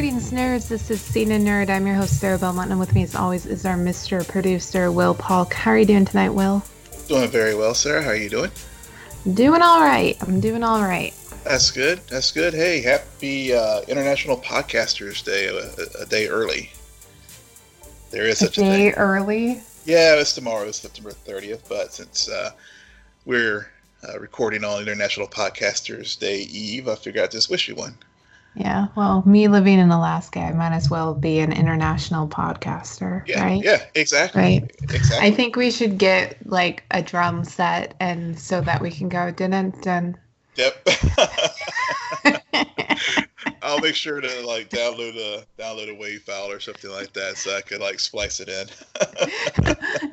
Greetings, nerds. This is Cena Nerd. I'm your host, Sarah Belmont, and with me, as always, is our Mr. Producer, Will Paul. How are you doing tonight, Will? Doing very well, Sarah. How are you doing? Doing all right. I'm doing all right. That's good. That's good. Hey, happy uh, International Podcasters Day a, a, day early. There is such a, a day early. Yeah, it's tomorrow, it's September 30th. But since uh, we're uh, recording on International Podcasters Day Eve, I figured I'd just wish you one. Yeah, well, me living in Alaska, I might as well be an international podcaster, yeah, right? Yeah, exactly. Right. Exactly. I think we should get like a drum set and so that we can go dun dun. Yep. I'll make sure to like download a download a WAV file or something like that so I could like splice it in.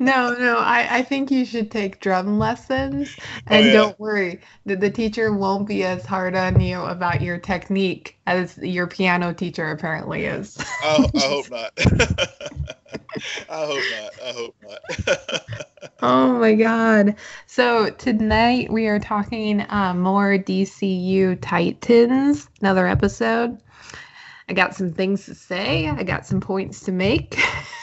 no, no, I, I think you should take drum lessons oh, and oh, yeah. don't worry, the, the teacher won't be as hard on you about your technique as your piano teacher apparently is. I, I hope not. I hope not. I hope not. oh my god. So tonight we are talking uh, more DCU Titans, another episode. I got some things to say. I got some points to make.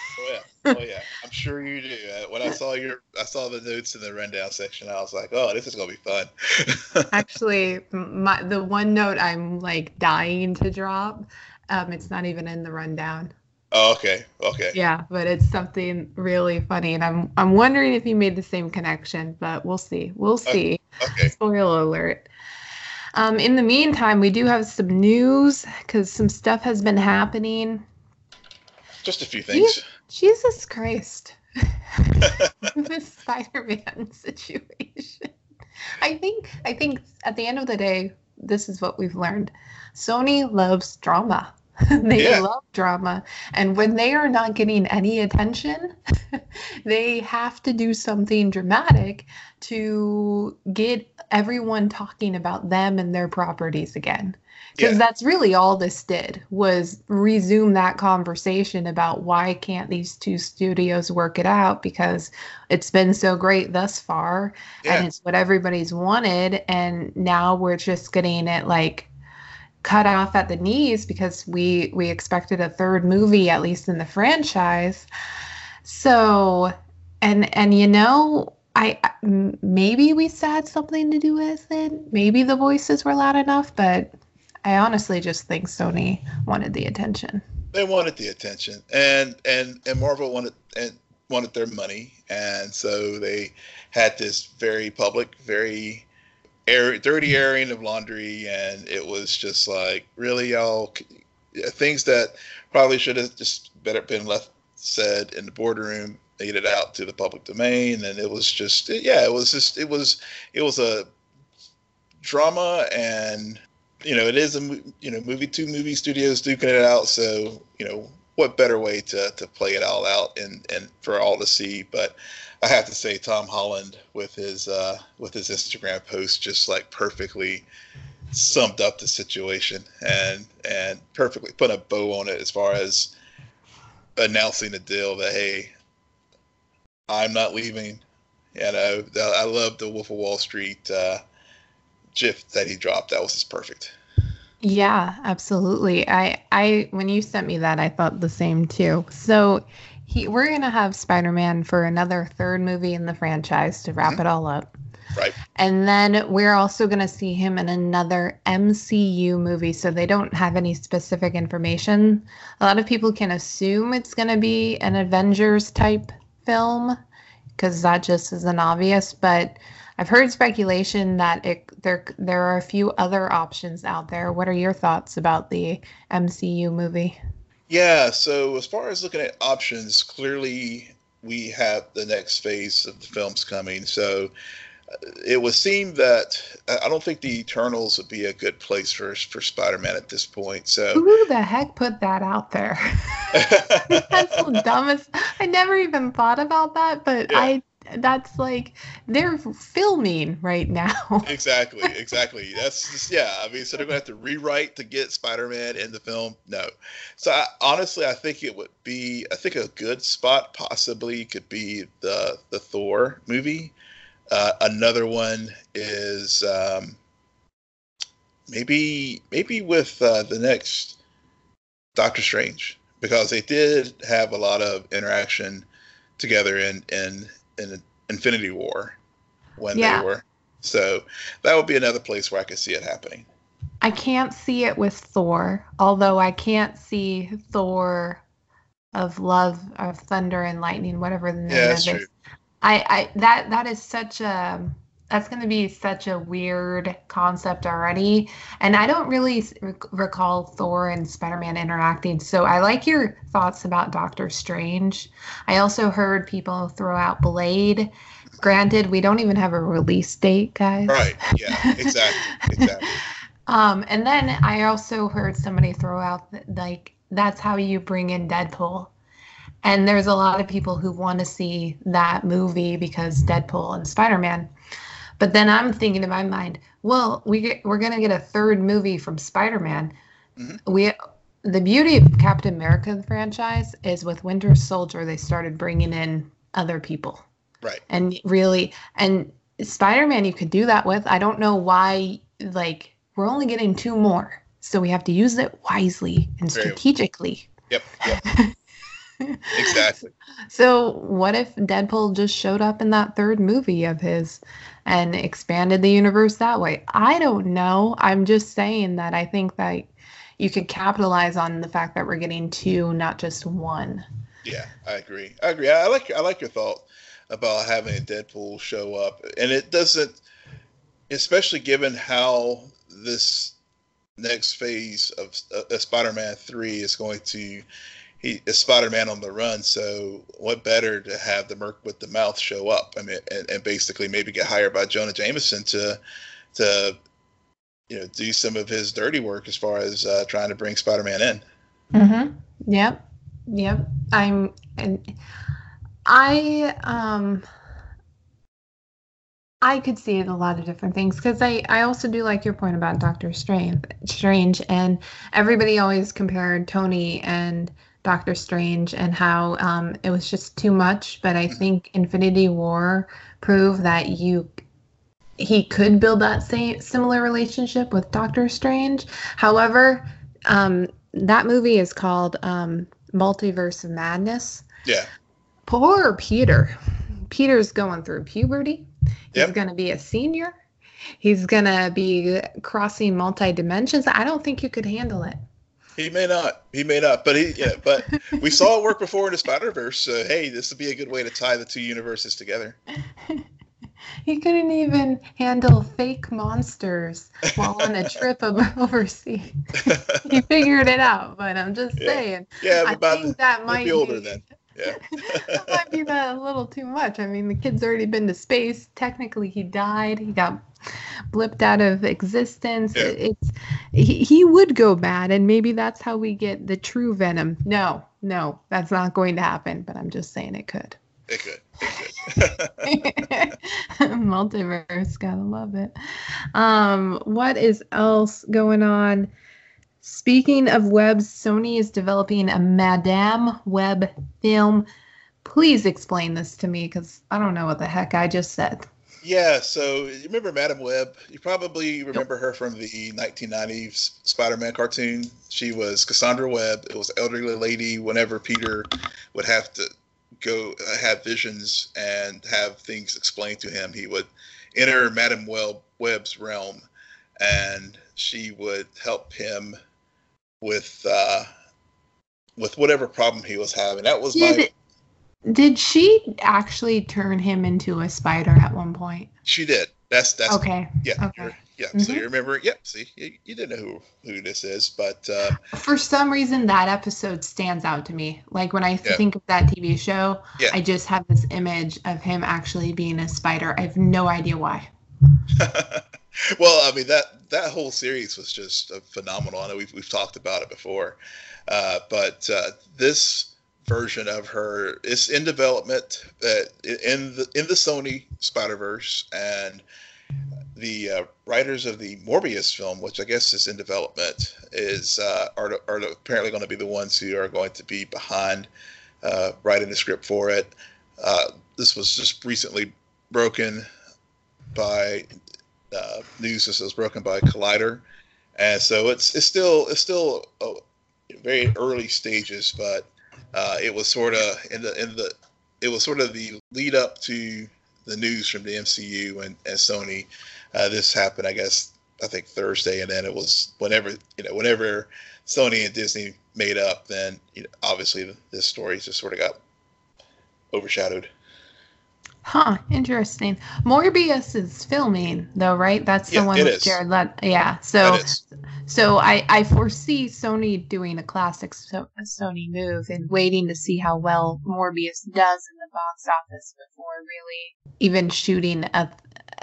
oh yeah. I'm sure you do. Uh, when I saw your I saw the notes in the rundown section, I was like, "Oh, this is going to be fun." Actually, my the one note I'm like dying to drop, um, it's not even in the rundown. Oh, okay. Okay. Yeah, but it's something really funny, and I'm I'm wondering if you made the same connection, but we'll see. We'll see. Okay. Spoiler alert. Um, in the meantime, we do have some news because some stuff has been happening. Just a few things. Jesus Christ. this Spider-Man situation. I think I think at the end of the day, this is what we've learned. Sony loves drama. they yeah. love drama. And when they are not getting any attention, they have to do something dramatic to get everyone talking about them and their properties again. Because yeah. that's really all this did was resume that conversation about why can't these two studios work it out because it's been so great thus far yeah. and it's what everybody's wanted and now we're just getting it like cut off at the knees because we we expected a third movie at least in the franchise. So, and and you know, I maybe we had something to do with it. Maybe the voices were loud enough, but I honestly just think Sony wanted the attention. They wanted the attention, and and and Marvel wanted and wanted their money, and so they had this very public, very air, dirty airing of laundry, and it was just like really y'all things that probably should have just better been left said in the boardroom made it out to the public domain and it was just yeah it was just it was it was a drama and you know it is a you know movie two movie studios duking it out so you know what better way to to play it all out and and for all to see but I have to say Tom Holland with his uh, with his Instagram post just like perfectly summed up the situation and and perfectly put a bow on it as far as announcing the deal that hey I'm not leaving. You know I love the Wolf of Wall Street uh, gif that he dropped. That was just perfect. Yeah absolutely. I I when you sent me that I thought the same too. So he we're gonna have Spider-Man for another third movie in the franchise to wrap mm-hmm. it all up. Right. And then we're also going to see him in another MCU movie. So they don't have any specific information. A lot of people can assume it's going to be an Avengers type film because that just isn't obvious. But I've heard speculation that it, there there are a few other options out there. What are your thoughts about the MCU movie? Yeah, so as far as looking at options, clearly we have the next phase of the films coming. So uh, it would seem that I don't think the Eternals would be a good place for for Spider-Man at this point. So who the heck put that out there? That's the dumbest. I never even thought about that, but yeah. I that's like they're filming right now. exactly, exactly. That's just, yeah. I mean, so they're gonna have to rewrite to get Spider-Man in the film. No, so I, honestly, I think it would be. I think a good spot possibly could be the the Thor movie. Uh, another one is um, maybe maybe with uh, the next Doctor Strange because they did have a lot of interaction together in in in Infinity War when yeah. they were. So that would be another place where I could see it happening. I can't see it with Thor, although I can't see Thor of Love of Thunder and Lightning, whatever the name yeah, of it. I, I that that is such a that's going to be such a weird concept already. And i don't really recall thor and spider-man interacting so i like your thoughts about doctor strange. I also heard people throw out blade. Granted we don't even have a release date guys. Right yeah exactly exactly. Um and then i also heard somebody throw out like that's how you bring in deadpool. And there's a lot of people who want to see that movie because deadpool and spider-man but then I'm thinking in my mind, well, we get, we're going to get a third movie from Spider-Man. Mm-hmm. We the beauty of Captain America the franchise is with Winter Soldier they started bringing in other people. Right. And really and Spider-Man you could do that with. I don't know why like we're only getting two more. So we have to use it wisely and strategically. Yep. Yep. exactly. So what if Deadpool just showed up in that third movie of his? and expanded the universe that way. I don't know. I'm just saying that I think that you could capitalize on the fact that we're getting two, not just one. Yeah, I agree. I agree. I like I like your thought about having a Deadpool show up, and it doesn't, especially given how this next phase of uh, Spider-Man three is going to he is Spider-Man on the run. So what better to have the Merc with the mouth show up? I mean, and, and basically maybe get hired by Jonah Jameson to to you know do some of his dirty work as far as uh, trying to bring Spider-Man in. Mm-hmm. Yep. Yep. I'm and I um I could see it a lot of different things because I, I also do like your point about Doctor Strange Strange and everybody always compared Tony and Doctor Strange and how um, it was just too much. But I think Infinity War proved that you he could build that same similar relationship with Doctor Strange. However, um, that movie is called um, Multiverse of Madness. Yeah. Poor Peter. Peter's going through puberty. He's yep. going to be a senior. He's going to be crossing multi dimensions. I don't think you could handle it. He may not. He may not. But he, yeah. But we saw it work before in the Spider Verse. So hey, this would be a good way to tie the two universes together. he couldn't even handle fake monsters while on a trip overseas. he figured it out, but I'm just yeah. saying. Yeah, I think the, that might be older then. Yeah. that might be that a little too much. I mean, the kid's already been to space. Technically, he died. He got blipped out of existence. Yeah. It's he, he would go bad, and maybe that's how we get the true Venom. No, no, that's not going to happen. But I'm just saying it could. It could. It could. Multiverse, gotta love it. Um, what is else going on? Speaking of webs, Sony is developing a Madame Web film. Please explain this to me because I don't know what the heck I just said. Yeah, so you remember Madame Web? You probably remember her from the 1990s Spider-Man cartoon. She was Cassandra Webb. It was an elderly lady. Whenever Peter would have to go uh, have visions and have things explained to him, he would enter Madame Web Webb's realm, and she would help him with uh, with whatever problem he was having. That was my did she actually turn him into a spider at one point? She did. That's that's okay. Yeah. Okay. Yeah. Mm-hmm. So you remember? Yep. Yeah, see, you, you, didn't know who who this is, but uh, for some reason that episode stands out to me. Like when I yeah. think of that TV show, yeah. I just have this image of him actually being a spider. I have no idea why. well, I mean that that whole series was just phenomenal. I know we've we've talked about it before, uh, but uh, this version of her is in development uh, in the in the Sony Spider Verse, and the uh, writers of the Morbius film, which I guess is in development, is uh, are are apparently going to be the ones who are going to be behind uh, writing the script for it. This was just recently broken by uh, news. Was broken by Collider, and so it's it's still it's still a, very early stages, but uh, it was sort of in the in the it was sort of the lead up to the news from the MCU and, and Sony. Uh, this happened, I guess, I think Thursday, and then it was whenever you know whenever Sony and Disney made up, then you know, obviously this story just sort of got overshadowed. Huh, interesting. Morbius is filming though, right? That's the Yeah, one with is. Jared Leto. Yeah. So so I I foresee Sony doing a classic so- a Sony move and waiting to see how well Morbius does in the box office before really even shooting a,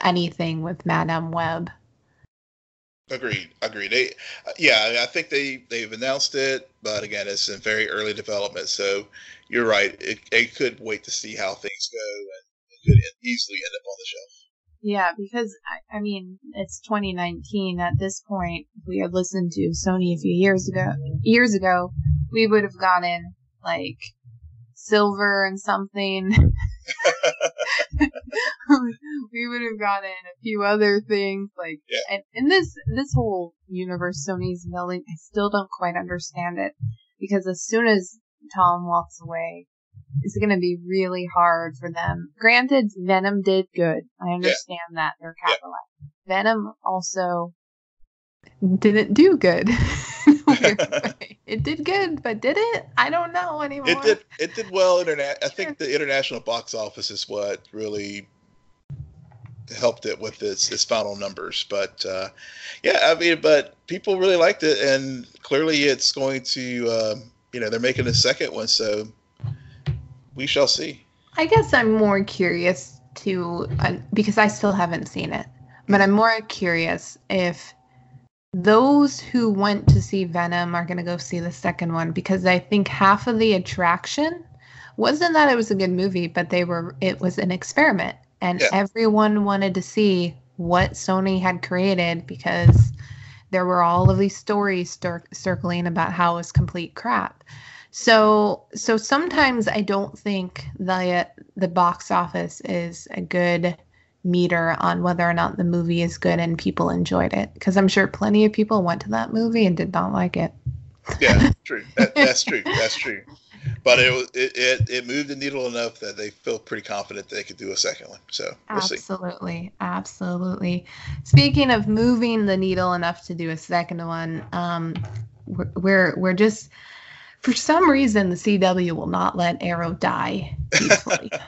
anything with Madame Web. Agreed. Agreed. They, yeah, I think they they've announced it, but again, it's in very early development. So you're right. It, it could wait to see how things go, and could easily end up on the shelf. Yeah, because I, I mean it's 2019 at this point. If we had listened to Sony a few years ago, years ago, we would have gotten like silver and something. we would have gotten a few other things like Yeah. and in this this whole universe Sony's building. I still don't quite understand it because as soon as Tom walks away, it's going to be really hard for them. Granted, Venom did good. I understand that they're Yeah. capitalized. Venom also didn't do good. it did good, but did it? I don't know anymore. It did. It did well. Internet. I think the international box office is what really helped it with its its final numbers. But uh, yeah, I mean, but people really liked it, and clearly it's going to. Um, you know, they're making a second one, so we shall see. I guess I'm more curious to uh, because I still haven't seen it, but I'm more curious if those who went to see Venom are going to go see the second one because I think half of the attraction wasn't that it was a good movie, but they were it was an experiment and Yeah. everyone wanted to see what Sony had created because there were all of these stories cir- circling about how it was complete crap. So so sometimes I don't think the the box office is a good meter on whether or not the movie is good and people enjoyed it because I'm sure plenty of people went to that movie and did not like it. Yeah, true. That, that's true. That's true. But it, was- it it it moved the needle enough that they feel pretty confident they could do a second one. So we'll see. Absolutely, absolutely. Speaking of moving the needle enough to do a second one, um, we're we're, we're just for some reason the CW will not let Arrow die peacefully.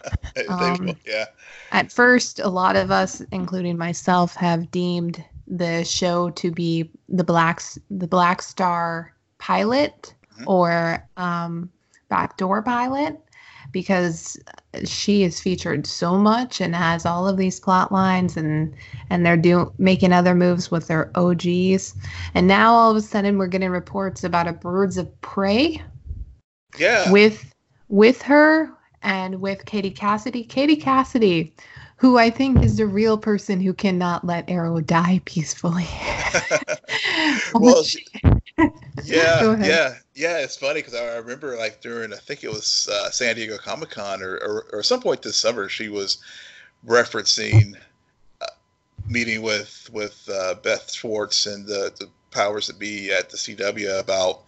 Um, will, yeah. At first, a lot of us, including myself, have deemed the show to be the Black the Black Star pilot Mhm. or um, backdoor pilot because she is featured so much and has all of these plot lines and and they're doing making other moves with their OGs and now all of a sudden we're getting reports about a Birds of Prey Yeah. with with her and with Katie Cassidy. Katie Cassidy, who I think is the real person who cannot let Arrow die peacefully. Well, She- Yeah, yeah, yeah. It's funny because I remember like during I think it was uh, San Diego Comic Con or, or or some point this summer she was referencing uh, meeting with with uh, Beth Schwartz and the, the powers that be at the CW about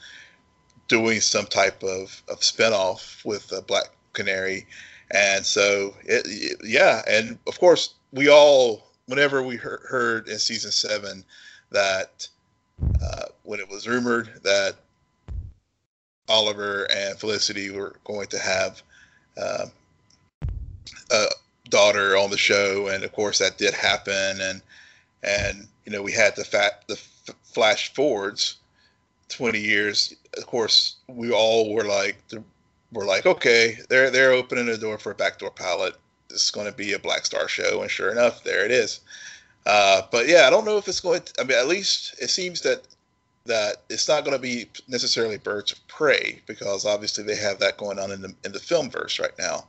doing some type of of spinoff with uh, Black Canary, and so it, it- yeah, and of course we all whenever we heard, heard in season seven that uh, when it was rumored that Oliver and Felicity were going to have um a daughter on the show, and of course that did happen, and and you know we had the fact the f- flash forwards twenty years. Of course, we all were like we're like okay, they're they're opening the door for a backdoor pilot. This is going to be a Black Star show, and sure enough, there it is. Uh, but yeah, I don't know if it's going. To, I mean, at least it seems that that it's not going to be necessarily Birds of Prey because obviously they have that going on in the in the film verse right now.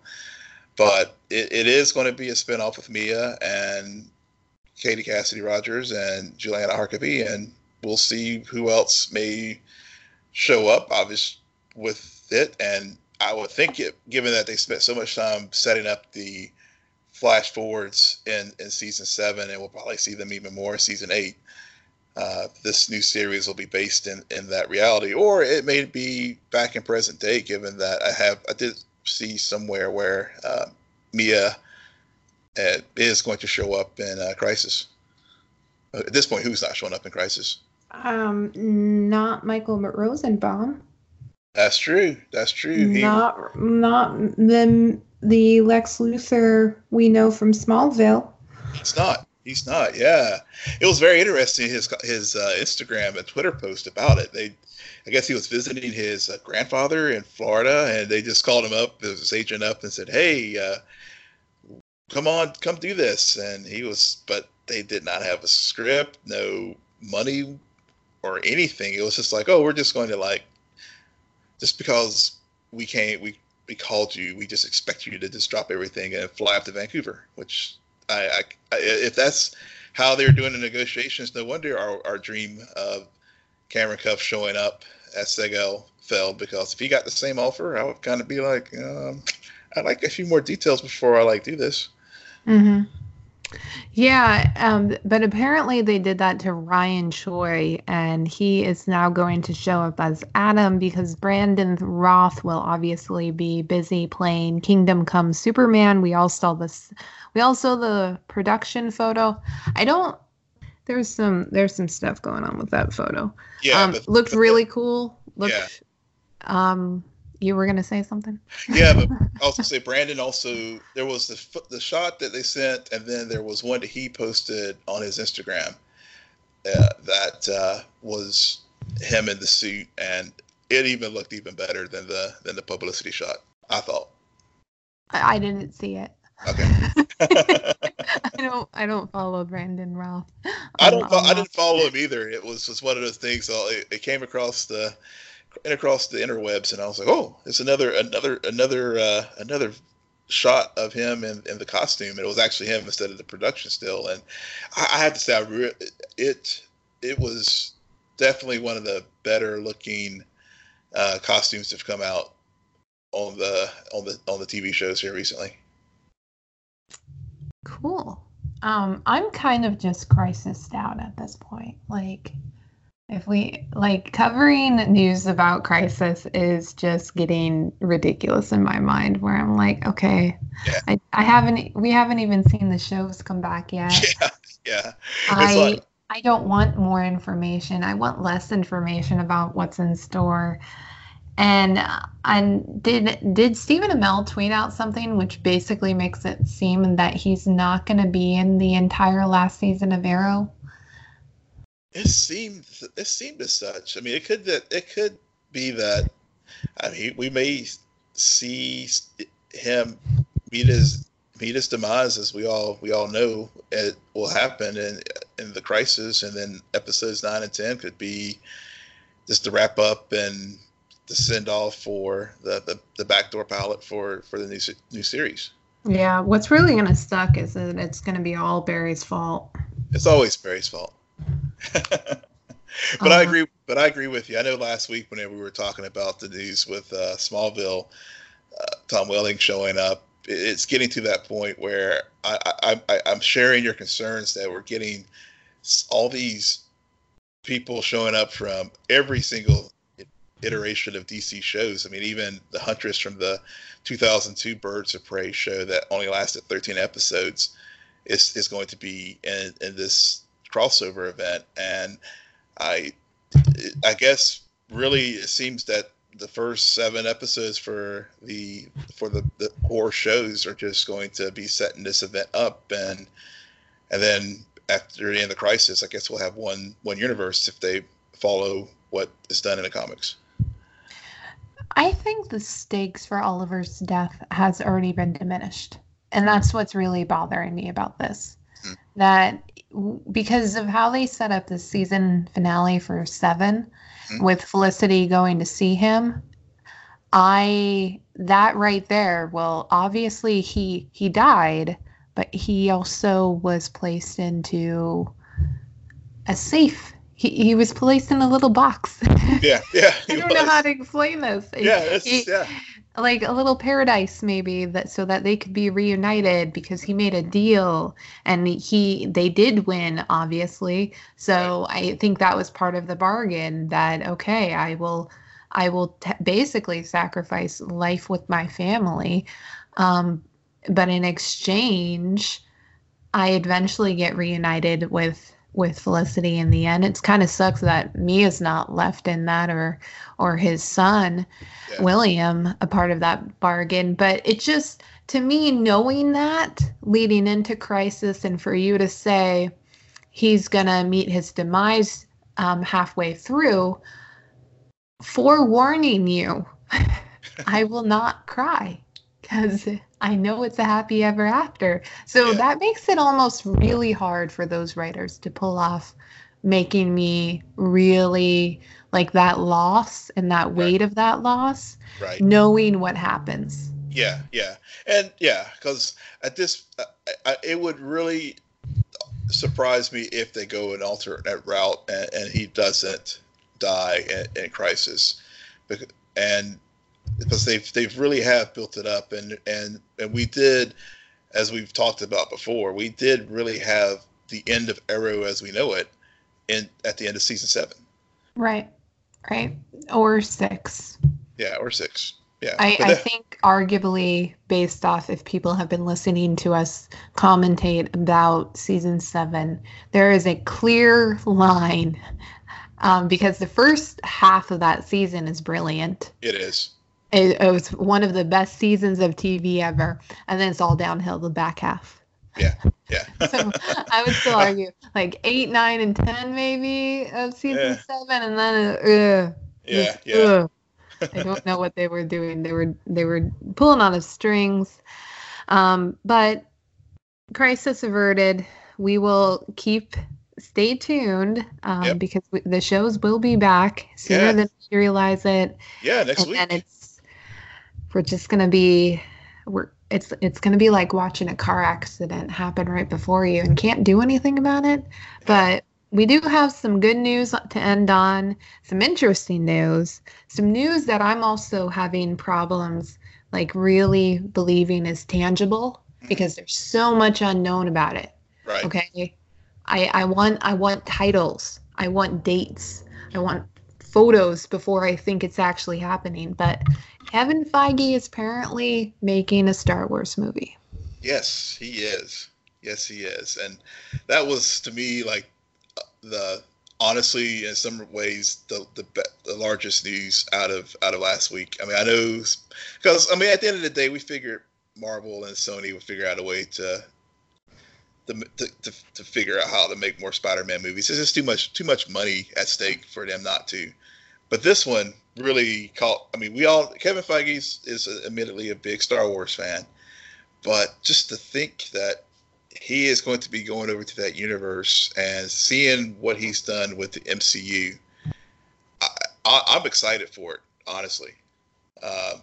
But it, it is going to be a spinoff with Mia and Katie Cassidy Rogers and Juliana Harkavy, and we'll see who else may show up. Obviously, with it, and I would think it, given that they spent so much time setting up the flash forwards in, in season seven, and we'll probably see them even more in season eight. uh, this new series will be based in, in that reality, or it may be back in present day, given that I have I did see somewhere where uh, Mia uh, is going to show up in uh, Crisis. Uh, at this point, who's not showing up in Crisis? Um, not Michael Rosenbaum. That's true. That's true. He, Not not the the Lex Luthor we know from Smallville. He's not. He's not. Yeah, it was very interesting. His his uh, Instagram and Twitter post about it. They, I guess he was visiting his uh, grandfather in Florida, and they just called him up, his agent up, and said, "Hey, uh, come on, come do this." And he was, but they did not have a script, no money or anything. It was just like, "Oh, we're just going to like, just because we can't, we we called you, we just expect you to just drop everything and fly up to Vancouver," which I, I, I, if that's how they're doing the negotiations, no wonder our, our dream of Cameron Cuffe showing up at Seg-El fell because if he got the same offer, I would kind of be like, um, I'd like a few more details before I like do this. Mm-hmm. Yeah, um, but apparently they did that to Ryan Choi, and he is now going to show up as Atom because Brandon Routh will obviously be busy playing Kingdom Come Superman. We all saw this. We all saw the production photo. I don't. There's some there's some stuff going on with that photo. Yeah, um, looked really cool. Looked. Yeah. Um, you were gonna say something. yeah, but I also say Brandon also there was the the shot that they sent, and then there was one that he posted on his Instagram uh, that uh, was him in the suit, and it even looked even better than the than the publicity shot. I thought. I, I didn't see it. Okay. I don't. I don't follow Brandon Routh. I don't. Fo- I didn't follow him either. It was just one of those things. uh, It, it came across the across the interwebs, and I was like, "Oh, it's another another another uh, another shot of him in, in the costume." It was actually him instead of the production still. And I, I have to say, I re- it it was definitely one of the better looking uh, costumes that have come out on the on the on the TV shows here recently. Cool. Um, I'm kind of just crisis out at this point. Like, if we like covering news about crisis is just getting ridiculous in my mind. Where I'm like, okay, Yeah. I, I haven't. We haven't even seen the shows come back yet. Yeah, yeah. I like- I don't want more information. I want less information about what's in store. And and did did Stephen Amell tweet out something which basically makes it seem that he's not going to be in the entire last season of Arrow? It seemed it seemed as such. I mean, it could that it could be that. I mean, we may see him meet his meet his demise, as we all we all know it will happen in in the crisis, and then episodes nine and ten could be just the wrap up and the send off for the, the the backdoor pilot for for the new new series. Yeah, what's really going to suck is that it's going to be all Barry's fault. It's always Barry's fault. but I Uh-huh. agree. But I agree with you. I know last week whenever we were talking about the news with uh, Smallville, uh, Tom Welling showing up, it's getting to that point where I, I, I, I'm sharing your concerns that we're getting all these people showing up from every single iteration of DC shows. I mean, even the Huntress from the 2002 Birds of Prey show that only lasted 13 episodes is is going to be in, in this crossover event, and I I guess really it seems that the first seven episodes for the for the, the core shows are just going to be setting this event up and and then after the end of the crisis I guess we'll have one one universe if they follow what is done in the comics. I think the stakes for Oliver's death has already been diminished. And that's what's really bothering me about this. Hmm. That because of how they set up the season finale for 7 Hmm. with Felicity going to see him, I that right there, well, obviously he he died, but he also was placed into a safe. He, he was placed in a little box. Yeah, yeah. I don't know how to explain this. Yeah, He- yeah. Like a little paradise maybe that so that they could be reunited because he made a deal and he they did win obviously so right. i think that was part of the bargain that okay i will i will t- basically sacrifice life with my family um, but in exchange i eventually get reunited with with Felicity in the end. It's kind of sucks that Mia's not left in that or or his son yeah. William a part of that bargain, but it just to me knowing that leading into crisis and for you to say he's going to meet his demise um, halfway through forewarning you I will not cry because I know it's a happy ever after. So yeah. that makes it almost really hard for those writers to pull off making me really like that loss and that weight right. of that loss, right. knowing what happens. Yeah, yeah. And yeah, because at this, uh, I, it would really surprise me if they go an alternate route and, and he doesn't die in, in crisis. And because they've they've really have built it up and and and we did as we've talked about before we did really have the end of arrow as we know it in at the end of season seven. Right right. Or six. Yeah or six. Yeah. I, I think arguably based off if people have been listening to us commentate about season seven there is a clear line um, because the first half of that season is brilliant. It is it, it, was one of the best seasons of TV ever, and then it's all downhill the back half. Yeah, yeah. so I would still argue like eight, nine, and ten maybe of season yeah. seven, and then uh, yeah, just, yeah. Uh, I don't know what they were doing. They were they were pulling on the strings, um, but crisis averted. We will keep stay tuned um, yep. because we, the shows will be back sooner yeah. than we realize it. Yeah, next and, week. And it's we're just going to be we're it's it's going to be like watching a car accident happen right before you and can't do anything about it. But we do have some good news to end on some interesting news some news that i'm also having problems like really believing is tangible mm-hmm. because there's so much unknown about it. Right. Okay? I i want i want titles. I want dates. I want photos before i think it's actually happening but Kevin Feige is apparently making a Star Wars movie. Yes, he is. Yes, he is. And that was to me like the honestly in some ways the the, the largest news out of out of last week. I mean, I know because I mean at the end of the day we figured Marvel and Sony would figure out a way to to, to, to figure out how to make more Spider-Man movies. There's just too much too much money at stake for them not to. But this one really caught. I mean, we all Kevin Feige is admittedly a big Star Wars fan, but just to think that he is going to be going over to that universe and seeing what he's done with the MCU, I, am excited for it. Honestly, uh,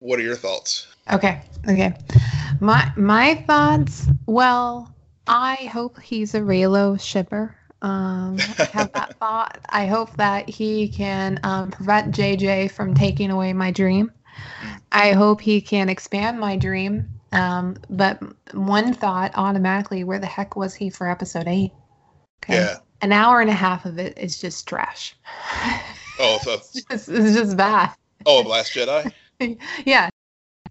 what are your thoughts? Okay, okay. My my thoughts. Well, I hope he's a Reylo shipper. Um, I have that thought. I hope that he can um, prevent JJ from taking away my dream. I hope he can expand my dream. Um, but one thought automatically, where the heck was he for episode eight? Okay. Yeah. An hour and a half of it is just trash. Oh, so, it's, just, it's just bad. Oh, Last Jedi? yeah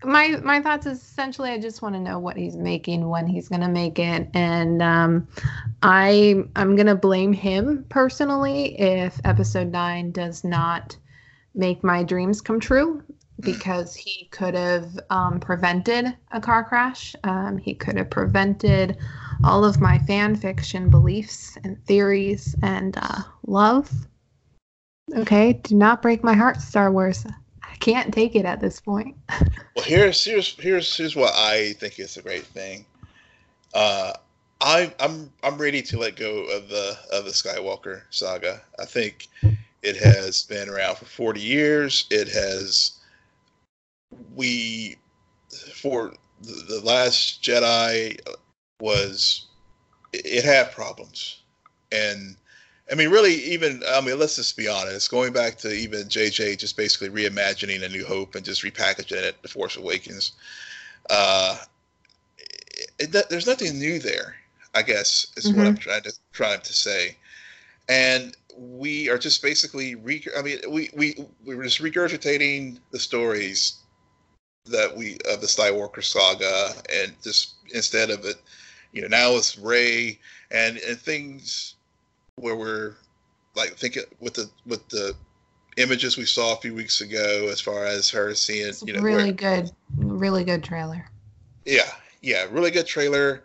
my my thoughts is essentially I just want to know what he's making when he's gonna make it, and um, I I'm gonna blame him personally if episode nine does not make my dreams come true because he could have um, prevented a car crash. Um, he could have prevented all of my fan fiction beliefs and theories and uh, love. Okay, do not break my heart, Star Wars can't take it at this point. well, here's here's here's here's what I think is a great thing. Uh, I I'm I'm ready to let go of the of the Skywalker saga. I think it has been around for 40 years. It has we for the, the last Jedi was it had problems and I mean, really, even I mean, let's just be honest. Going back to even JJ, just basically reimagining A New Hope and just repackaging it, The Force Awakens. Uh, it, it, there's nothing new there. I guess is mm-hmm. what I'm trying to trying to say, and we are just basically re- I mean, we we we were just regurgitating the stories that we of the Skywalker saga, and just instead of it, you know, now it's Rey and and things where we're like thinking with the with the images we saw a few weeks ago as far as her seeing you know really where, good really good trailer. Yeah yeah really good trailer.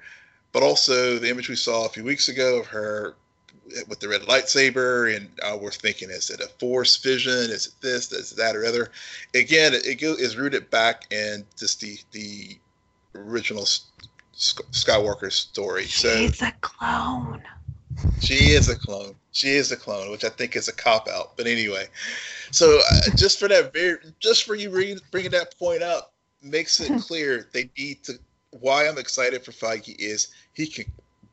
But also the image we saw a few weeks ago of her with the red lightsaber and uh, we're thinking is it a force vision? Is it this? Is it that or other? Again it, it is rooted back in just the the original skywalker story. She's so, a clone she is a clone. She is a clone, which I think is a cop out. But anyway, so uh, just for that very, just for you re- bringing that point up, makes it clear they need to. Why I'm excited for Feige is he can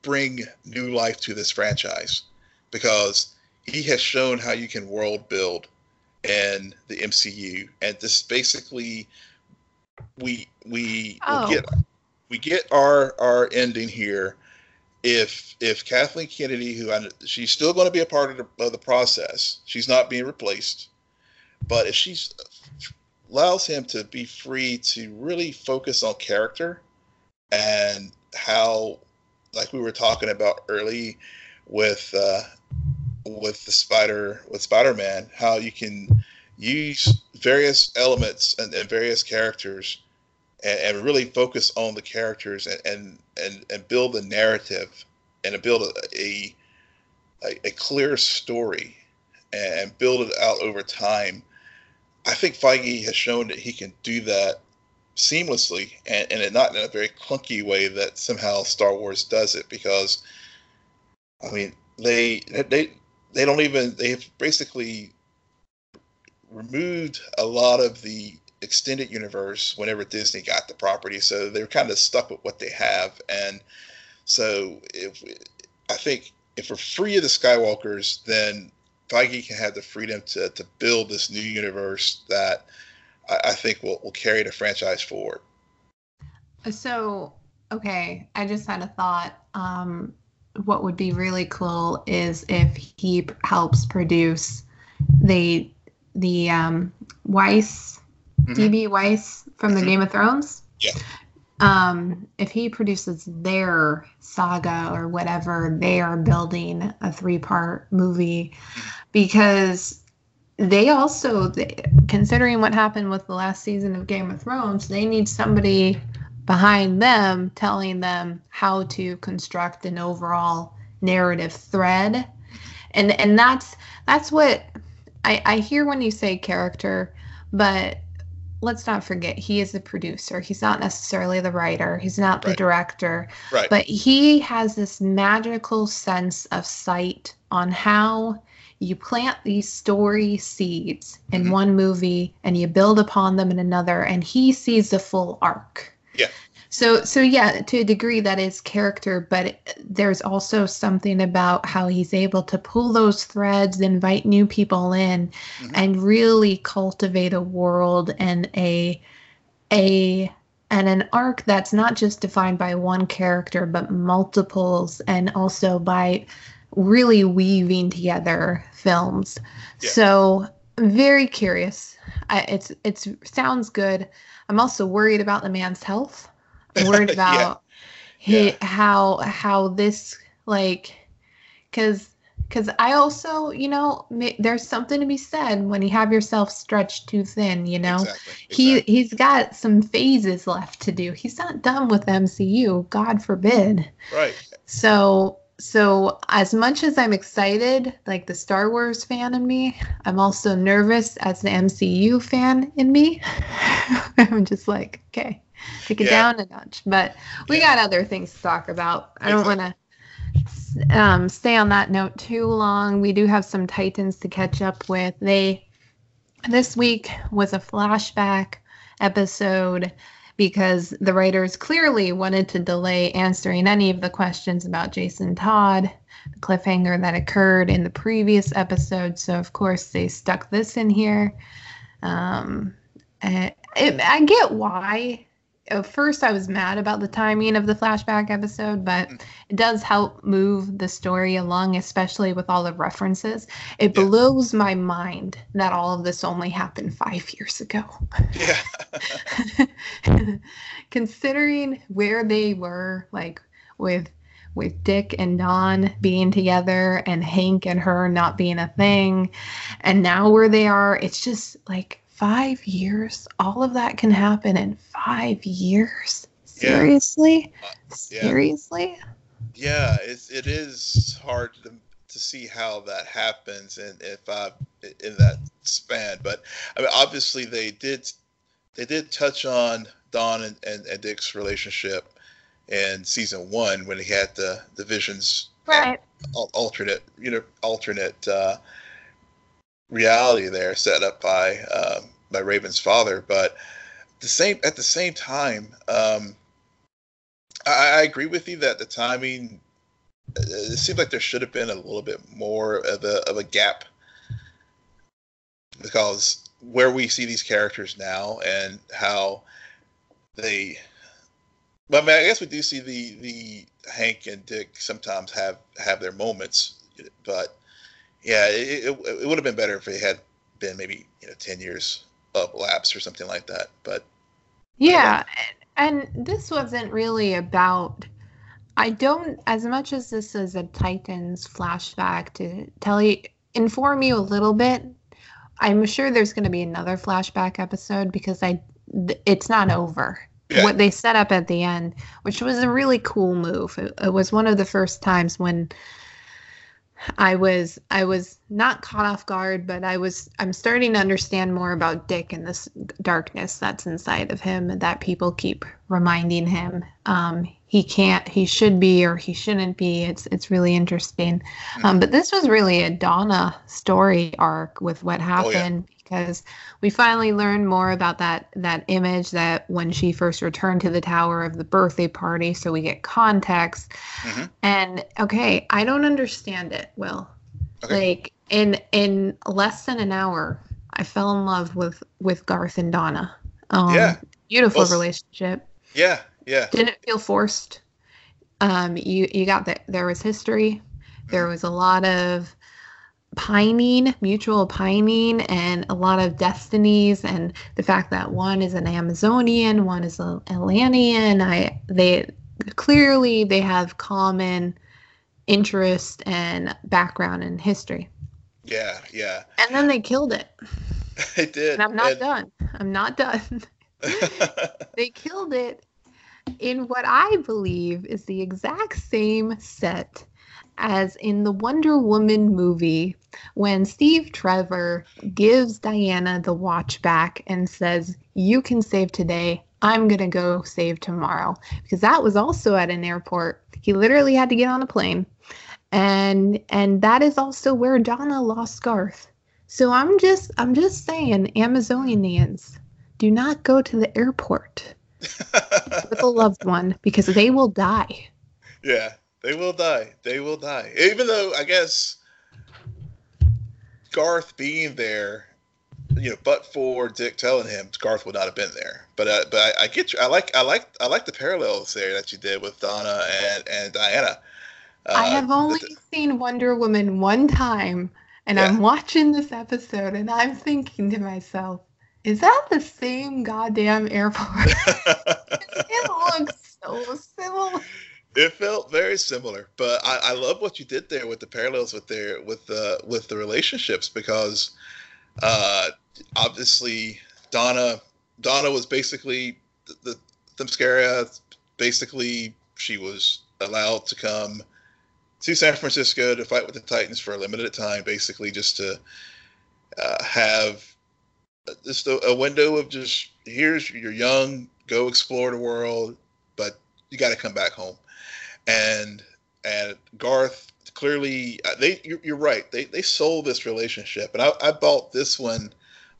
bring new life to this franchise because he has shown how you can world build in the MCU, and this basically we we oh. get we get our our ending here if if Kathleen Kennedy, who I, she's still going to be a part of the, of the process, she's not being replaced, but if she allows him to be free to really focus on character and how, like we were talking about early with uh, with the Spider with Spider Man, how you can use various elements and, and various characters and, and really focus on the characters and, and and and build a narrative and build a a, a clear story and build it out over time. I think Feige has shown that he can do that seamlessly and, and not in a very clunky way that somehow Star Wars does it because I mean they they they don't even they've basically removed a lot of the extended universe whenever Disney got the property, so they're kind of stuck with what they have. And so, if I think if we're free of the Skywalkers, then Feige can have the freedom to to build this new universe that I, I think will will carry the franchise forward. So, okay, I just had a thought. Um, what would be really cool is if he helps produce the the um, Weiss mm-hmm. DB Weiss from the mm-hmm. Game of Thrones. Yeah. Um, if he produces their saga or whatever, they are building a three part movie mm-hmm. because they also, considering what happened with the last season of Game of Thrones, they need somebody behind them telling them how to construct an overall narrative thread. And and that's that's what I, I hear when you say character, but let's not forget he is the producer he's not necessarily the writer he's not the right. director right. but he has this magical sense of sight on how you plant these story seeds in mm-hmm. one movie and you build upon them in another and he sees the full arc yeah so so yeah, to a degree that is character, but there's also something about how he's able to pull those threads, invite new people in, mm-hmm. and really cultivate a world and a a and an arc that's not just defined by one character but multiples and also by really weaving together films. Yeah. So very curious. I, it's it's sounds good. I'm also worried about the man's health worried about yeah. yeah. how how this like because because I also, you know, there's something to be said when you have yourself stretched too thin. You know, exactly, exactly. he he's got some phases left to do. He's not done with MCU. God forbid. Right. So so as much as I'm excited, like the Star Wars fan in me, I'm also nervous as the MCU fan in me. I'm just like, okay, take it yeah. down a notch. But we yeah. got other things to talk about. I don't want to um, stay on that note too long. We do have some Titans to catch up with. They this week was a flashback episode because the writers clearly wanted to delay answering any of the questions about Jason Todd the cliffhanger that occurred in the previous episode. So of course they stuck this in here. Um, it, I get why at first I was mad about the timing of the flashback episode, but mm. it does help move the story along, especially with all the references. It yeah. blows my mind that all of this only happened five years ago. Yeah. Considering where they were, like with with Dick and Dawn being together and Hank and her not being a thing, and now where they are, it's just like five years all of that can happen in five years seriously yeah. Uh, yeah. seriously yeah it's, it is hard to, to see how that happens and if uh, in that span but I mean, obviously they did they did touch on dawn and, and, and dick's relationship in season one when he had the the visions right alternate you know alternate uh, reality there set up by um, by Raven's father. But the same at the same time, um, I, I, agree with you that the timing. It seems like there should have been a little bit more of a of a gap because where we see these characters now and how they. Well, I mean, I guess we do see the the Hank and Dick sometimes have have their moments, but yeah, it, it, it would have been better if it had been maybe you know ten years of lapse or something like that. But yeah, and this wasn't really about. I don't, as much as this is a Titans flashback to tell you, inform you a little bit. I'm sure there's going to be another flashback episode because I, it's not over. Yeah. What they set up at the end, which was a really cool move. It, it was one of the first times when I was I was not caught off guard, but I was I'm starting to understand more about Dick and this darkness that's inside of him that people keep reminding him um, he can't he should be or he shouldn't be. It's it's really interesting. Um, but this was really a Donna story arc with what happened. Because we finally learned more about that that image that when she first returned to the tower of the birthday party so we get context. Mm-hmm. and okay i don't understand it well okay. like in in less than an hour i fell in love with with garth and donna. Um, yeah. beautiful well, relationship. Yeah yeah. Didn't feel forced? Um you you got that there was history. There mm-hmm. was a lot of pining, mutual pining, and a lot of destinies, and the fact that one is an Amazonian, one is an Atlantean. I they clearly they have common interest and background and history. Yeah, yeah. And then they killed it. They did. And I'm not and... done. I'm not done. they killed it in what I believe is the exact same set as in the Wonder Woman movie when Steve Trevor gives Diana the watch back and says, You can save today. I'm going to go save tomorrow. Because that was also at an airport. He literally had to get on a plane. And and that is also where Donna lost Garth. So I'm just I'm just saying Amazonians do not go to the airport with a loved one because they will die. Yeah, they will die. They will die. Even though I guess Garth being there, you know, but for Dick telling him, Garth would not have been there. But uh, but I, I, get you. I like I like I like the parallels there that you did with Donna and and Diana. Uh, I have only the, seen Wonder Woman one time, and yeah. I'm watching this episode, and I'm thinking to myself, "Is that the same goddamn airport?" it looks so similar it felt very similar, but I, I love what you did there with the parallels with their with the with the relationships because uh, obviously Donna Donna was basically the, the Themyscira. Basically, she was allowed to come to San Francisco to fight with the Titans for a limited time, basically just to uh, have just a, a window of just here's you're young, go explore the world, but you got to come back home and and Garth clearly uh, they you're, you're, right they they sold this relationship and I, I bought this one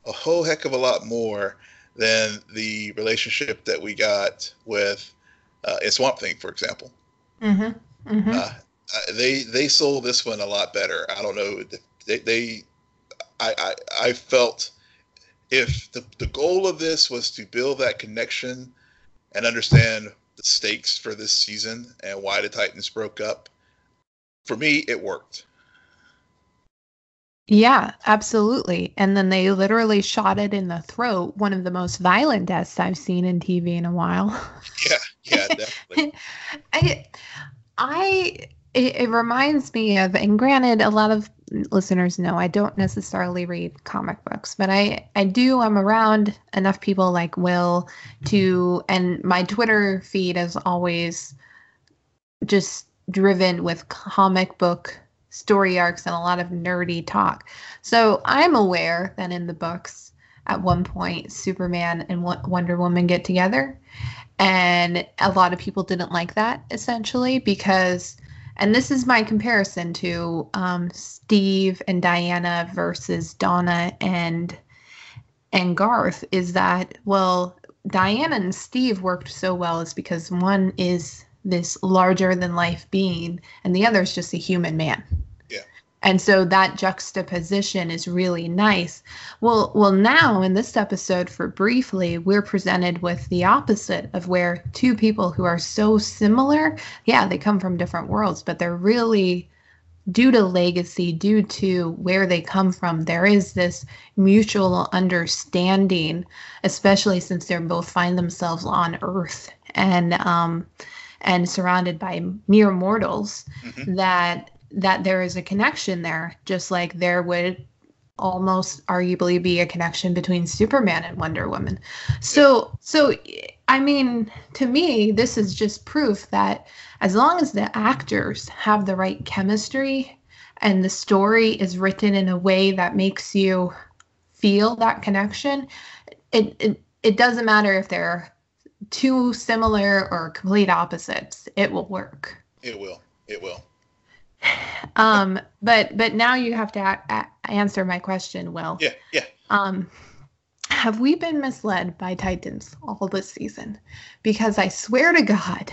a whole heck of a lot more than the relationship that we got with uh, a Swamp Thing, for example. Mm-hmm. Mm-hmm. Uh, uh, they they sold this one a lot better. I don't know. They, they I, I I felt if the the goal of this was to build that connection and understand the stakes for this season and why the Titans broke up, for me it worked. Yeah, absolutely. And then they literally shot it in the throat, one of the most violent deaths I've seen in TV in a while. Yeah, yeah, definitely. I I it, it reminds me of and granted a lot of listeners know I don't necessarily read comic books, but I I do I'm around enough people like Will to and my Twitter feed is always just driven with comic book story arcs and a lot of nerdy talk. So I'm aware that in the books, at one point, Superman and Wonder Woman get together. And a lot of people didn't like that essentially because, and this is my comparison to um, Steve and Diana versus Donna and and Garth is that well Diana and Steve worked so well is because one is this larger than life being and the other is just a human man and so that juxtaposition is really nice well well now in this episode for briefly we're presented with the opposite of where two people who are so similar yeah they come from different worlds but they're really due to legacy due to where they come from there is this mutual understanding especially since they're both find themselves on earth and um and surrounded by mere mortals mm-hmm. that that there is a connection there, just like there would almost arguably be a connection between Superman and Wonder Woman. So so I mean, to me, this is just proof that as long as the actors have the right chemistry and the story is written in a way that makes you feel that connection, it it, it doesn't matter if they're too similar or complete opposites. It will work. It will. It will um, but but now you have to a- a- answer my question, Will. Yeah, yeah. Um, have we been misled by Titans all this season? Because I swear to God,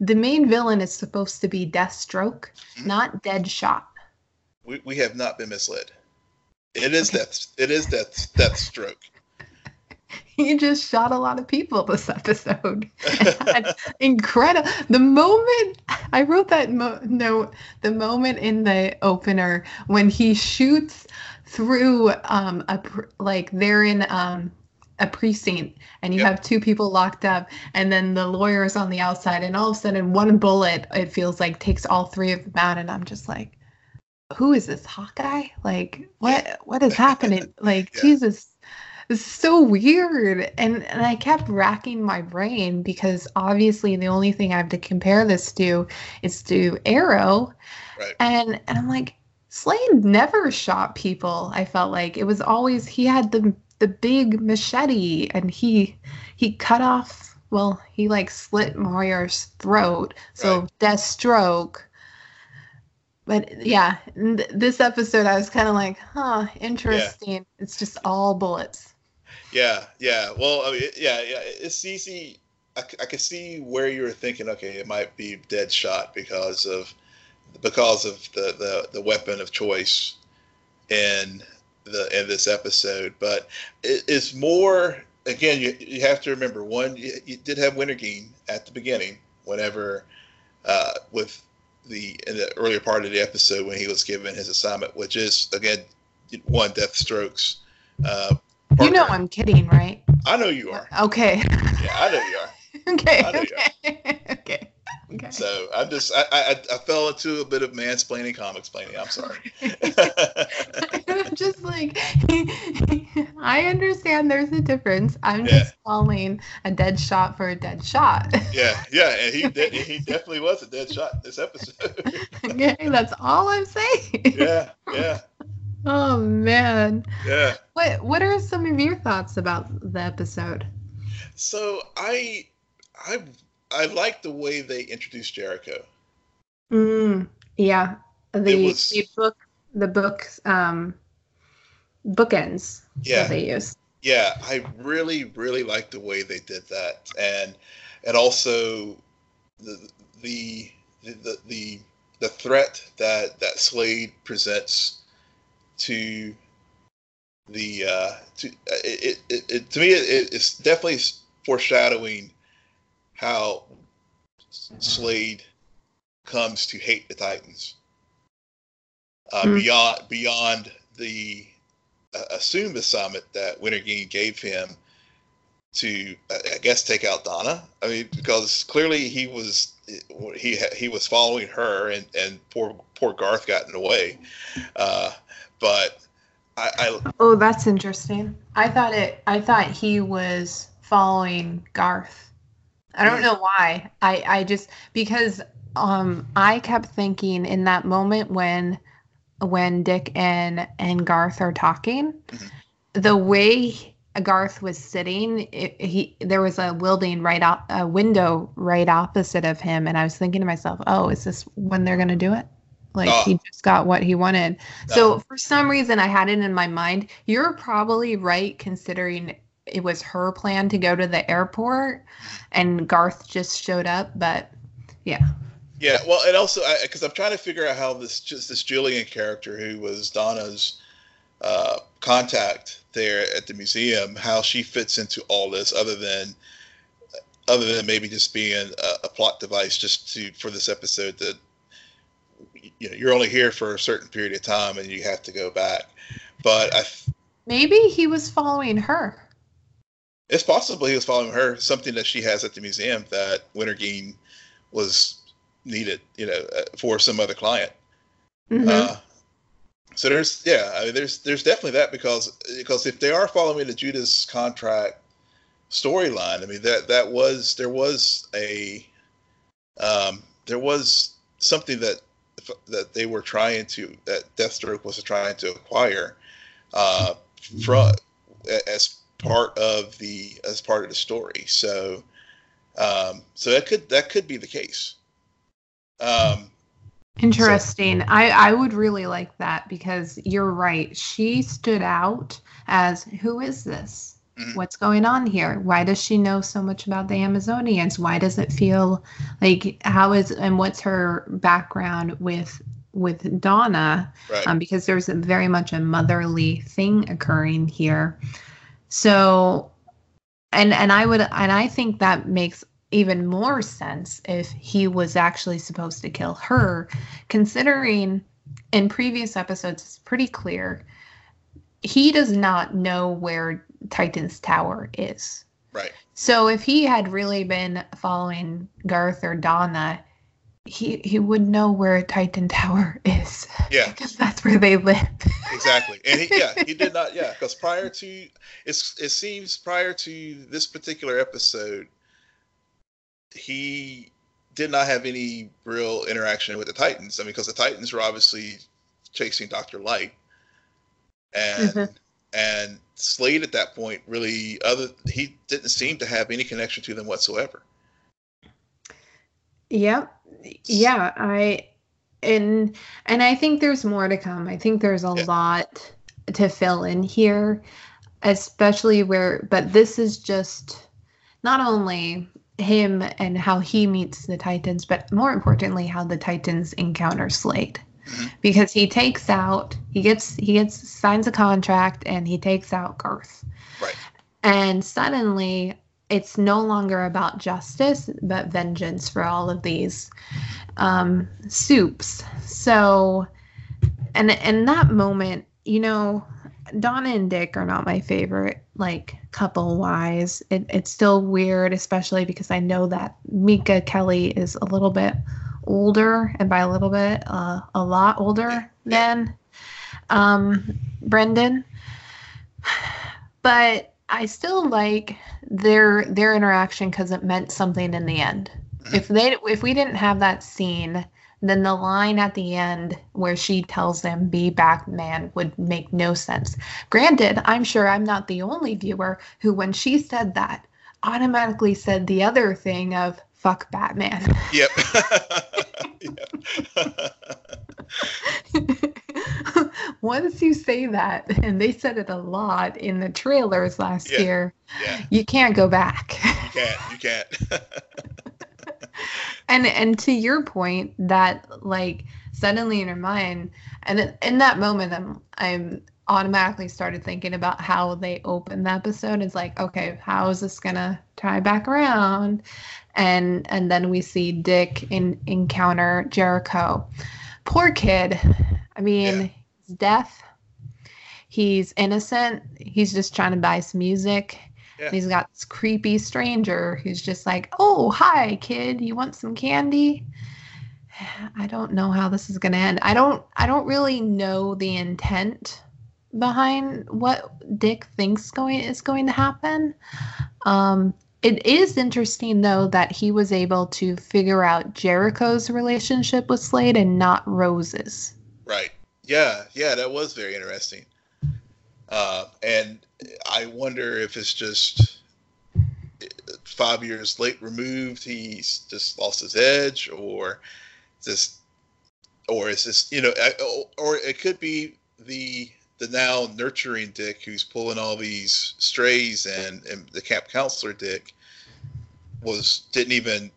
the main villain is supposed to be Deathstroke, mm-hmm. not Deadshot. We we have not been misled. It is okay. death. It is death. Deathstroke. he just shot a lot of people this episode. Incredible. The moment I wrote that mo- note, the moment in the opener when he shoots through um a like they're in um a precinct and you yep. have two people locked up and then the lawyer is on the outside and all of a sudden one bullet it feels like takes all three of them out and i'm just like who is this hawkeye like what what is happening like yeah. jesus it's so weird. And and I kept racking my brain because obviously the only thing I have to compare this to is to Arrow. Right. And and I'm like, Slade never shot people. I felt like it was always he had the the big machete and he he cut off well, he like slit Moira's throat. So right. Deathstroke but yeah, this episode I was kind of like, huh, interesting. Yeah. It's just all bullets. Yeah, yeah. Well, I mean, yeah, yeah. It's easy. I, I can see where you were thinking. Okay, it might be Deadshot because of because of the, the, the weapon of choice in the in this episode. But it, it's more. Again, you, you have to remember one. You, you did have Wintergreen at the beginning, whenever uh, with the in the earlier part of the episode when he was given his assignment, which is again one Deathstroke's uh, Partner. You know I'm kidding, right? I know you are. Okay. Yeah, I know you are. okay. Know okay. you are. okay. Okay. So I just I, I I fell into a bit of mansplaining, comic explaining. I'm sorry. I'm just like I understand there's a difference. I'm yeah. just calling a dead shot for a dead shot. yeah, yeah, and he de- he definitely was a dead shot this episode. okay, that's all I'm saying. yeah, yeah. Oh man. Yeah. What What are some of your thoughts about the episode? So I I I like the way they introduced Jericho. Mm, yeah. The, was, the book the book um bookends yeah. they use. Yeah, I really really like the way they did that, and and also the the the the, the the threat that that Slade presents to the uh, to it, it, it to me it, it's definitely foreshadowing how Slade comes to hate the Titans uh, mm. beyond beyond the uh, assumed assignment that Wintergreen gave him to, I guess, take out Donna. I mean, because clearly he was he he was following her, and and poor poor Garth got in the way. Uh, but I, I oh, that's interesting. I thought it. I thought he was following Garth. I don't know why. I I just because um I kept thinking in that moment when when Dick and and Garth are talking, mm-hmm. the way Garth was sitting, it, he there was a building right out a window right opposite of him, and I was thinking to myself, "Oh, is this when they're gonna do it?" Like oh. he just got what he wanted. No. So for some reason, I had it in my mind. You're probably right, considering it was her plan to go to the airport, and Garth just showed up. But yeah. Yeah, well, and also because I'm trying to figure out how this just this Julian character who was Donna's uh, contact there at the museum, how she fits into all this, other than other than maybe just being a, a plot device, just to for this episode that you know you're only here for a certain period of time and you have to go back. But I maybe he was following her. It's possible he was following her, something that she has at the museum that Wintergreen was needed, you know, uh, for some other client. Mm-hmm. Uh, so there's yeah, I mean there's there's definitely that because because if they are following the Judas contract storyline, I mean that that was there was a um, there was something that that they were trying to that Deathstroke was trying to acquire uh, from as part of the as part of the story. So um, so that could that could be the case. Um, Interesting. So. I, I would really like that because you're right. She stood out as who is this? Mm-hmm. What's going on here? Why does she know so much about the Amazonians? Why does it feel like how is and what's her background with with Donna? Right. Um, because there's a, very much a motherly thing occurring here. So and and I would and I think that makes even more sense if he was actually supposed to kill her, considering in previous episodes it's pretty clear he does not know where Titan's Tower is. Right. So if he had really been following Garth or Donna, he he would know where Titan Tower is. Yeah, because that's where they live. exactly, and he, yeah, he did not. Yeah, because prior to it's it seems prior to this particular episode, he did not have any real interaction with the Titans. I mean, because the Titans were obviously chasing Doctor Light, and mm-hmm. and Slade at that point really other he didn't seem to have any connection to them whatsoever. Yep. Yeah, I and and I think there's more to come. I think there's a yeah. lot to fill in here, especially where but this is just not only him and how he meets the Titans, but more importantly, how the Titans encounter Slade. Mm-hmm. Because he takes out, he gets, he gets signs a contract, and he takes out Garth. Right. And suddenly, it's no longer about justice, but vengeance for all of these um, soups. So, and in that moment, you know, Donna and Dick are not my favorite, like couple wise. It, it's still weird, especially because I know that Mika Kelly is a little bit older, and by a little bit, uh, a lot older than um, Brenton. But I still like their their interaction because it meant something in the end. If they if we didn't have that scene then the line at the end where she tells them be Batman would make no sense. Granted, I'm sure I'm not the only viewer who, when she said that, automatically said the other thing of fuck Batman. Yep. Once you say that, and they said it a lot in the trailers last yeah. year, yeah. you can't go back. you can't. You can't. and and to your point that like suddenly in her mind and in that moment i'm i'm automatically started thinking about how they open the episode. It's like okay how is this gonna tie back around? And and then we see dick in, encounter jericho. Poor kid. I mean yeah. he's deaf. He's innocent. He's just trying to buy some music. Yeah. he's got this creepy stranger who's just like oh hi kid. You want some candy? I don't know how this is going to end. I don't I don't really know the intent behind what Dick thinks going is going to happen. Um, it is interesting though that he was able to figure out Jericho's relationship with Slade and not Rose's. Right. Yeah. Yeah. That was very interesting. Uh, and I wonder if it's just five years late removed, he's just lost his edge, or just, or is this, you know, or it could be the the now nurturing Dick who's pulling all these strays and, and the camp counselor Dick was didn't even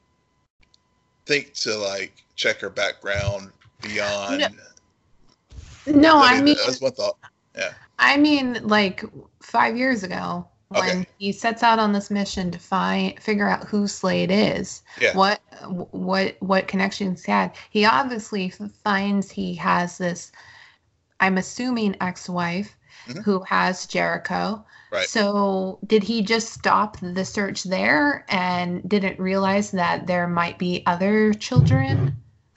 think to like check her background beyond no, no I, mean that's one thought yeah I mean like five years ago when okay. he sets out on this mission to find figure out who Slade is, yeah. what what what connections he had. He obviously finds he has this I'm assuming ex-wife mm-hmm. who has Jericho. Right. So did he just stop the search there and didn't realize that there might be other children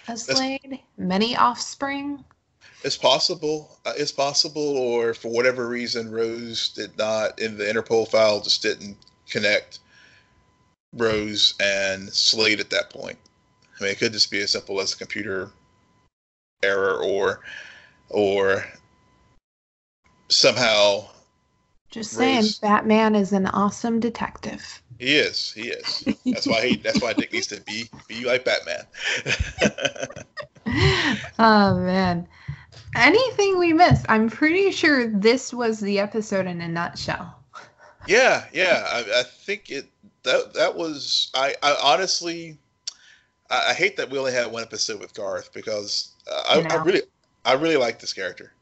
of Slade, many offspring? It's possible. Uh, it's possible, or for whatever reason, Rose did not in the Interpol file just didn't connect Rose and Slade at that point. I mean, it could just be as simple as a computer error, or or somehow. Just saying, Batman is an awesome detective. He is. He is. That's why he. That's why Dick needs to be be like Batman. oh man. Anything we missed? I'm pretty sure this was the episode in a nutshell. Yeah, yeah. I, I think it. That that was. I. I honestly. I, I, hate that we only had one episode with Garth because uh, I, I, really. I really like this character.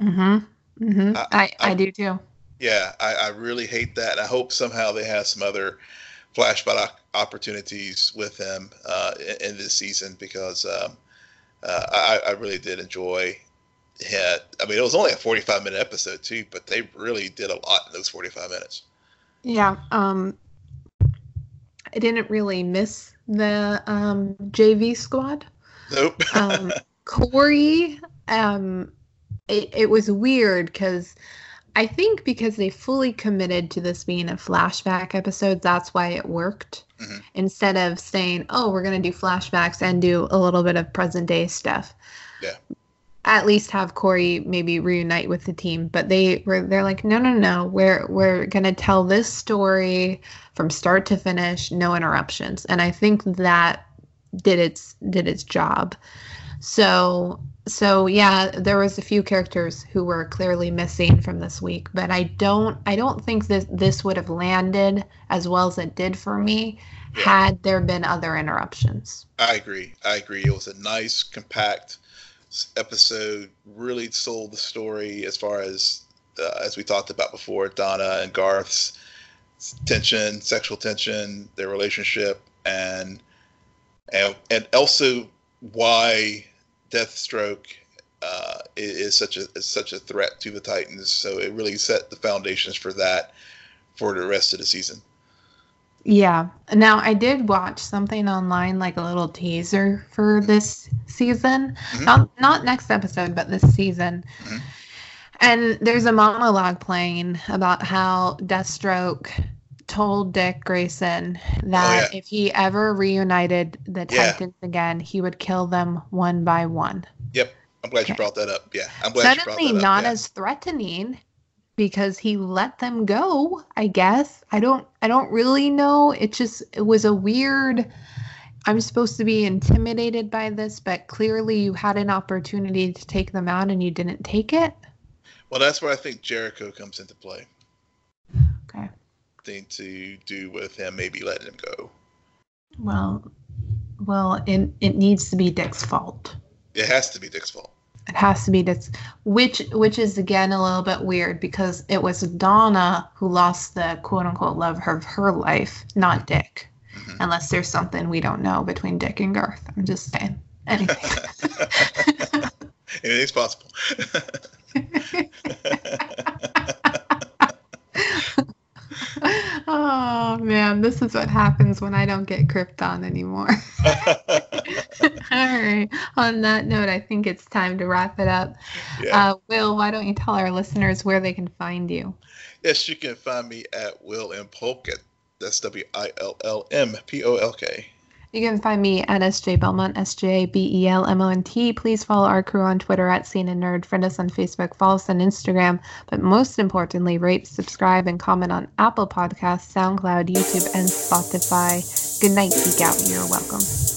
Mm-hmm. Mm-hmm. I, I, I, do too. Yeah, I, I really hate that. I hope somehow they have some other flashback opportunities with him uh, in, in, this season because um, uh, I, I really did enjoy it. I mean, it was only a 45 minute episode too, but they really did a lot in those 45 minutes. Yeah. Um, I didn't really miss the um, JV squad. Nope. um, Kory, um, it, it was weird because I think because they fully committed to this being a flashback episode, that's why it worked. Mm-hmm. Instead of saying, "Oh, we're going to do flashbacks and do a little bit of present day stuff." Yeah. At least have Kory maybe reunite with the team, but they were they're like, "No, no, no. We're we're going to tell this story from start to finish, no interruptions." And I think that did its did its job. So so yeah, there was a few characters who were clearly missing from this week, but I don't I don't think that this would have landed as well as it did for me yeah. had there been other interruptions. I agree. I agree. It was a nice compact episode. Really sold the story as far as uh, as we talked about before, Donna and Garth's tension, sexual tension, their relationship, and and and also why Deathstroke uh, is such a is such a threat to the Titans. So it really set the foundations for that for the rest of the season. Yeah. Now I did watch something online, like a little teaser for mm-hmm. this season. Mm-hmm. Not not next episode, but this season. Mm-hmm. And there's a monologue playing about how Deathstroke told Dick Grayson oh, that oh, yeah. if he ever reunited the Titans yeah. again, he would kill them one by one. Yep. I'm glad okay. you brought that up. Yeah. I'm glad Suddenly not yeah. as threatening because he let them go, I guess. I don't I don't really know. It just it was a weird I'm supposed to be intimidated by this, but clearly you had an opportunity to take them out and you didn't take it. Well, that's where I think Jericho comes into play. Something to do with him maybe letting him go. Well, Well, it, it needs to be Dick's fault. It has to be Dick's fault. It has to be Dick's, which which is again a little bit weird because it was Donna who lost the quote unquote love of her life, not Dick. Mm-hmm. Unless there's something we don't know between Dick and Garth. I'm just saying. Anything. Anything's possible. oh man, this is what happens when I don't get Krypton anymore. All right. On that note, I think it's time to wrap it up. Yeah. Uh, Will, why don't you tell our listeners where they can find you? Yes, you can find me at Will M Polk. That's W I L L M P O L K. You can find me at SJ Belmont, S J B E L M O N T. Please follow our crew on Twitter at Scene and Nerd. Friend us on Facebook, follow us on Instagram. But most importantly, rate, subscribe, and comment on Apple Podcasts, SoundCloud, YouTube, and Spotify. Good night, Geek Out. You're welcome.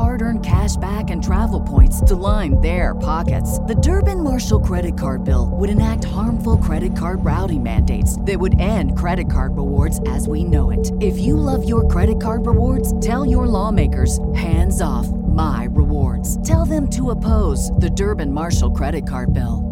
Hard earned cash back and travel points to line their pockets. The Durbin Marshall credit card bill would enact harmful credit card routing mandates that would end credit card rewards as we know it. If you love your credit card rewards, tell your lawmakers hands off my rewards. Tell them to oppose the Durbin Marshall credit card bill.